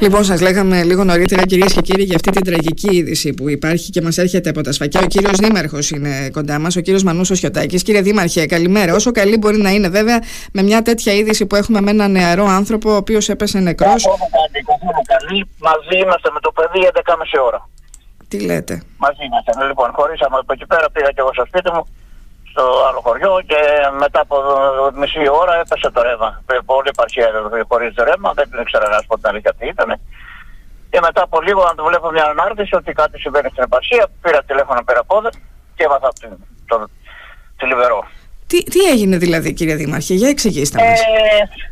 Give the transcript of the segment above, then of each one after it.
Λοιπόν, σας λέγαμε λίγο νωρίτερα, κυρίες και κύριοι, για αυτή την τραγική είδηση που υπάρχει και μας έρχεται από τα σφακιά. Ο κύριος Δήμαρχος είναι κοντά μας, ο κύριος Μανούσος Χιωτάκης. Κύριε Δήμαρχε, καλημέρα. Όσο καλή μπορεί να είναι, βέβαια, με μια τέτοια είδηση που έχουμε με έναν νεαρό άνθρωπο, ο οποίος έπεσε νεκρός. Καθόλου καλή. Μαζί είμαστε με το παιδί 11.30 ώρα. Τι λέτε; Μαζί είμαστε. Λοιπόν, χωρίσαμε από εκεί πέρα, πήγα και εγώ στο σπίτι μου στο άλλο χωριό και μετά από μισή ώρα έπεσε το ρεύμα. Πολύ επαρχία χωρίς ρεύμα, δεν ήξερα να σου πω την αλήθεια τι ήταν. Και μετά από λίγο, αν το βλέπω μια ανάρτηση ότι κάτι συμβαίνει στην επαρχία, πήρα τηλέφωνο πέρα από και έβαθα το, το, το λιβερό. Τι, τι έγινε δηλαδή κύριε Δήμαρχε, για εξηγήστε μας. Ε,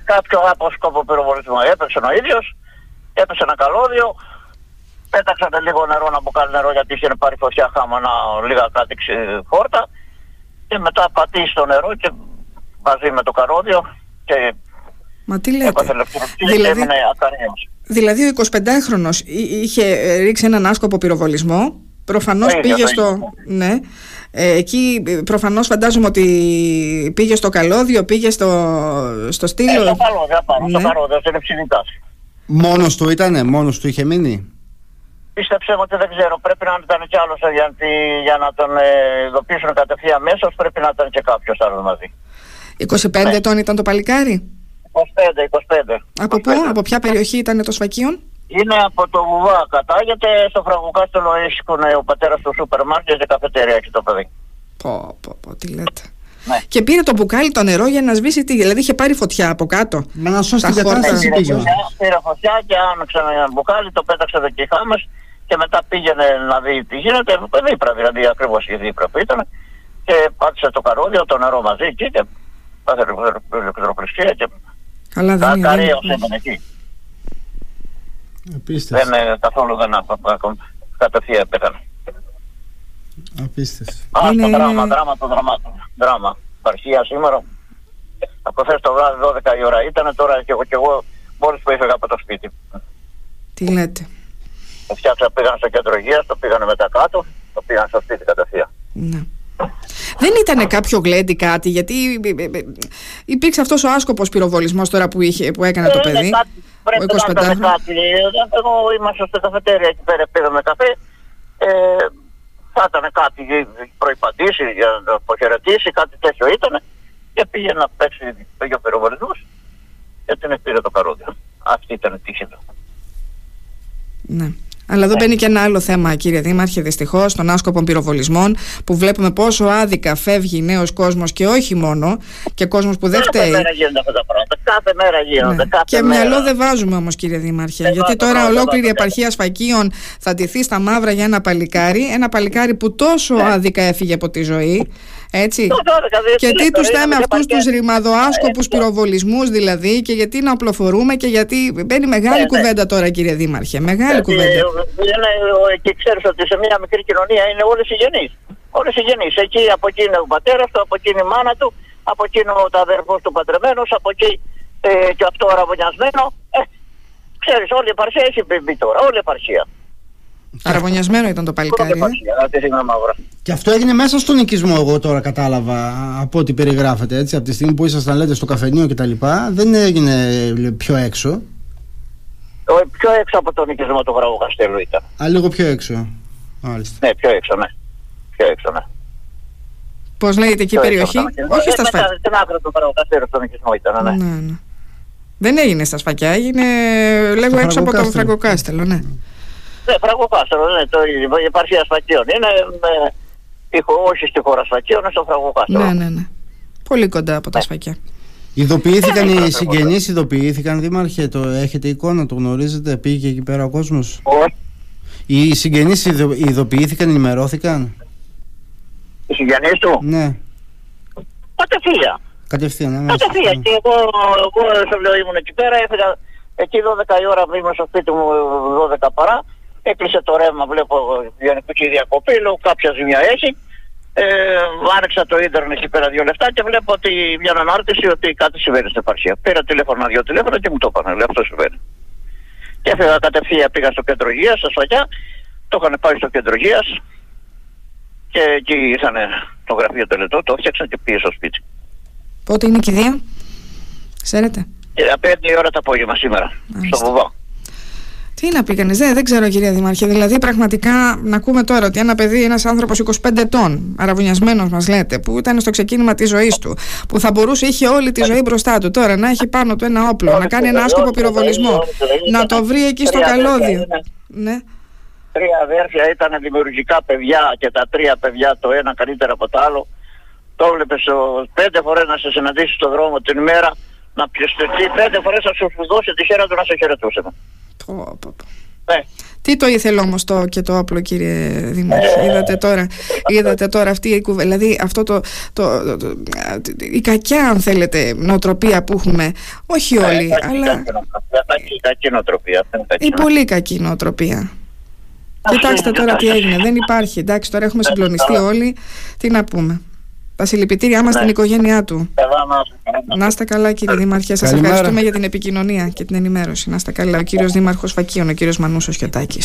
κάποιο αποσκόπο πυροβολισμό έπαιξε ο ίδιος, έπεσε ένα καλώδιο, πέταξαν λίγο νερό να μπουκάλι νερό γιατί είχε πάρει φωτιά χάμανα λίγα κάτι φόρτα και μετά πατήσει στο νερό και μαζί με το καρόδιο και Μα τι λέτε; Δηλαδή, δηλαδή ο 25χρονος είχε ρίξει έναν άσκοπο πυροβολισμό, προφανώς πήγε στο... Ναι, ε, εκεί προφανώς φαντάζομαι ότι πήγε στο καλώδιο, πήγε στο, στο στήλο. Ε, στο καλώδιο, πάνω, ναι. στο καλώδιο, στην ευσυνητάση. Μόνος του ήτανε, μόνος του είχε μείνει; Πίστεψε ότι δεν ξέρω. Πρέπει να ήταν κι άλλος γιατί για να τον ε, ειδοποιήσουν κατευθείαν αμέσως πρέπει να ήταν και κάποιος άλλος μαζί. 25 ναι. ετών ήταν το παλικάρι; 25, 25. Από πού, από ποια περιοχή ήταν το Σφακίον; Είναι από το Βουβά, κατάγεται στο Φραγκοκάστελο έσυχον ο πατέρας του σούπερ μάρκετ και καφετέρια έχει το παιδί. Πω, πω, πω, τι λέτε. Ναι. Και πήρε το μπουκάλι το νερό για να σβήσει τι, δηλαδή είχε πάρει φωτιά από κάτω. Με να σώσει την κατάσταση πήγε. Πήρε φωτιά και άνοιξε ένα μπουκάλι, το πέταξε εδώ και χάμες και μετά πήγαινε να δει τι γίνεται. Δίπρα δηλαδή, ακριβώς η δίπρα που ήταν. Και πάτησε το καρόδιο, το νερό μαζί εκεί και πάθε ηλεκτροπληξία και. Καλά, δεν είναι. Καρέο έμενε εκεί. Απίστευτο. Δεν, καθόλου δεν κατευθείαν πέθανε. Απίστευτο. Α, είναι... το δράμα, δράμα το δραμάτων. Δράμα. Παρχία σήμερα. Από χθες το βράδυ 12 η ώρα ήταν, τώρα και εγώ, και εγώ μόλις που έφεγα από το σπίτι. Τι λέτε. Το φτιάξα, πήγαν στο κέντρο υγείας, το πήγαν μετά κάτω, το πήγαν στο σπίτι κατευθείαν. Ναι. Δεν ήταν κάποιο γλέντι κάτι, γιατί υπήρξε αυτός ο άσκοπος πυροβολισμός τώρα που, είχε, που έκανε το ε, παιδί. Κάτι, πρέπει να ήταν κάτι. Εγώ ήμασταν στην καφετέρια εκεί πέρα, πήγαμε καφέ. Ε, θα ήταν κάτι προϋπαντήσεις, για να αποχαιρετήσει, κάτι τέτοιο ήταν. Και πήγε να παίξει ο πυροβολισμός και την πήρε το καρόδιο. Αυτή ήταν η τύχη του. Ναι. Αλλά εδώ μπαίνει και ένα άλλο θέμα, κύριε Δήμαρχε, δυστυχώς, των άσκοπων πυροβολισμών, που βλέπουμε πόσο άδικα φεύγει νέος κόσμος και όχι μόνο, και κόσμος που δεν φταίει. Κάθε μέρα γίνονται αυτά τα πράγματα. Κάθε μέρα γίνονται. Ναι. Κάθε και μέρα. μυαλό δεν βάζουμε όμως, κύριε Δήμαρχε. Δεν γιατί τώρα πράγμα, ολόκληρη η επαρχία Σφακίων θα τηθεί στα μαύρα για ένα παλικάρι. Ένα παλικάρι που τόσο ναι. άδικα έφυγε από τη ζωή. Έτσι. και τι τους λέμε αυτούς τους ρημαδοάσκοπους πυροβολισμούς δηλαδή, και γιατί να οπλοφορούμε και γιατί μπαίνει μεγάλη ναι, κουβέντα τώρα, κύριε Δήμαρχε. Μεγάλη κουβέντα είναι, και ξέρεις ότι σε μια μικρή κοινωνία είναι όλες οι γενείς. Όλες οι γενείς. Εκεί από εκεί είναι ο πατέρας του, από εκεί είναι η μάνα του, από εκεί είναι ο αδερφό του παντρεμένο, από εκεί ε, και αυτό αραβωνιασμένο. Ε, ξέρεις, όλη η επαρχία έχει μπει τώρα. Όλη η επαρχία. Αραβωνιασμένο ήταν το παλικάρι. Ε; Και αυτό έγινε μέσα στον οικισμό, εγώ τώρα κατάλαβα από ό,τι περιγράφετε. Έτσι, από τη στιγμή που ήσασταν λέτε στο καφενείο κτλ. Δεν έγινε πιο έξω πιο έξω από τον οικισμό του Γραγού Καστέλου ήταν. Α, λίγο πιο έξω. Μάλιστα. Ναι, πιο έξω, ναι. Πιο έξω, ναι. Πώς λέγεται εκεί η περιοχή, όχι στα σφακιά. Στην άκρη του Γραγού Καστέλου, στον οικισμό ήταν, ναι. ναι, ναι. Δεν έγινε στα σφακιά, έγινε λέγω έξω από το Φραγκοκάστελο, ναι. Ναι, Φραγκοκάστελο, ναι, το, η επαρχία σφακιών είναι, με, όχι στη χώρα σφακιών, είναι στο Φραγκοκάστελο. Ναι, ναι, ναι. Πολύ κοντά από τα ναι. σφακιά. Ειδοποιήθηκαν οι συγγενείς, ειδοποιήθηκαν, Δήμαρχε, το έχετε εικόνα, το γνωρίζετε, πήγε εκεί πέρα ο κόσμος; Όχι. Οι συγγενείς ειδοποιήθηκαν, ενημερώθηκαν; Οι συγγενείς του; Ναι. Κατευθείαν. Κατευθείαν, ναι. Κατευθείαν. Και εγώ, εγώ στο λέω ήμουν εκεί πέρα, έφυγα εκεί 12 η ώρα που ήμουν στο σπίτι μου 12 παρά. Έκλεισε το ρεύμα, βλέπω γενική διακοπή, λέω κάποια ζημιά έχει. Ε, άνοιξα το ίντερνετ εκεί πέρα δύο λεφτά και βλέπω ότι μια ανάρτηση ότι κάτι συμβαίνει στην επαρχία. Πήρα τηλέφωνα, δύο τηλέφωνα και μου το είπαν. Λέω αυτό συμβαίνει. Και έφυγα κατευθείαν, πήγα στο κέντρο υγείας, στα Σφαγιά. Το είχαν πάει στο κέντρο υγείας και εκεί ήρθαν το γραφείο τελετό, το έφτιαξαν και πήγε στο σπίτι. Πότε είναι η κηδεία, ξέρετε; Ε, πέντε ώρα το απόγευμα σήμερα, στο Βουβά. Τι να πει κανείς, δεν, δεν ξέρω κυρία Δημάρχε. Δηλαδή, πραγματικά να ακούμε τώρα ότι ένα παιδί, ένας άνθρωπος 25 ετών, αραβωνιασμένο μας λέτε, που ήταν στο ξεκίνημα της ζωής του, που θα μπορούσε, είχε όλη τη ζωή μπροστά του, τώρα να έχει πάνω του ένα όπλο, να κάνει ένα άσκοπο πυροβολισμό, να το βρει εκεί στο καλώδιο. Ναι. Τρία αδέρφια ήταν δημιουργικά παιδιά και τα τρία παιδιά το ένα καλύτερα από το άλλο. Το έβλεπε πέντε φορές να σε συναντήσει στον δρόμο την ημέρα, να πιεστεί πέντε φορές να σου δώσει τη χέρα του να σε χαιρετούσε. Ναι. Τι το ήθελε όμως το και το όπλο, κύριε Δημάρχη. Ε. είδατε τώρα, είδατε τώρα αυτή η κουβέντα. Δηλαδή, αυτό το, το, το, η κακιά, αν θέλετε, νοοτροπία που έχουμε. Όχι ε, όλοι, αλλά. Η κακή νοοτροπία. Η πολύ κακή νοοτροπία. Κοιτάξτε τώρα τι έγινε. Δεν υπάρχει. Εντάξει, τώρα έχουμε συγκλονιστεί όλοι. Τι να πούμε. Τα συλληπιτήριά μας στην ναι. οικογένειά του. Να είστε καλά, κύριε Δήμαρχε. Σας ευχαριστούμε για την επικοινωνία και την ενημέρωση. Να είστε καλά. Ο κύριος Δήμαρχος Φακίων, ο κύριος Μανούσος Χιωτάκη.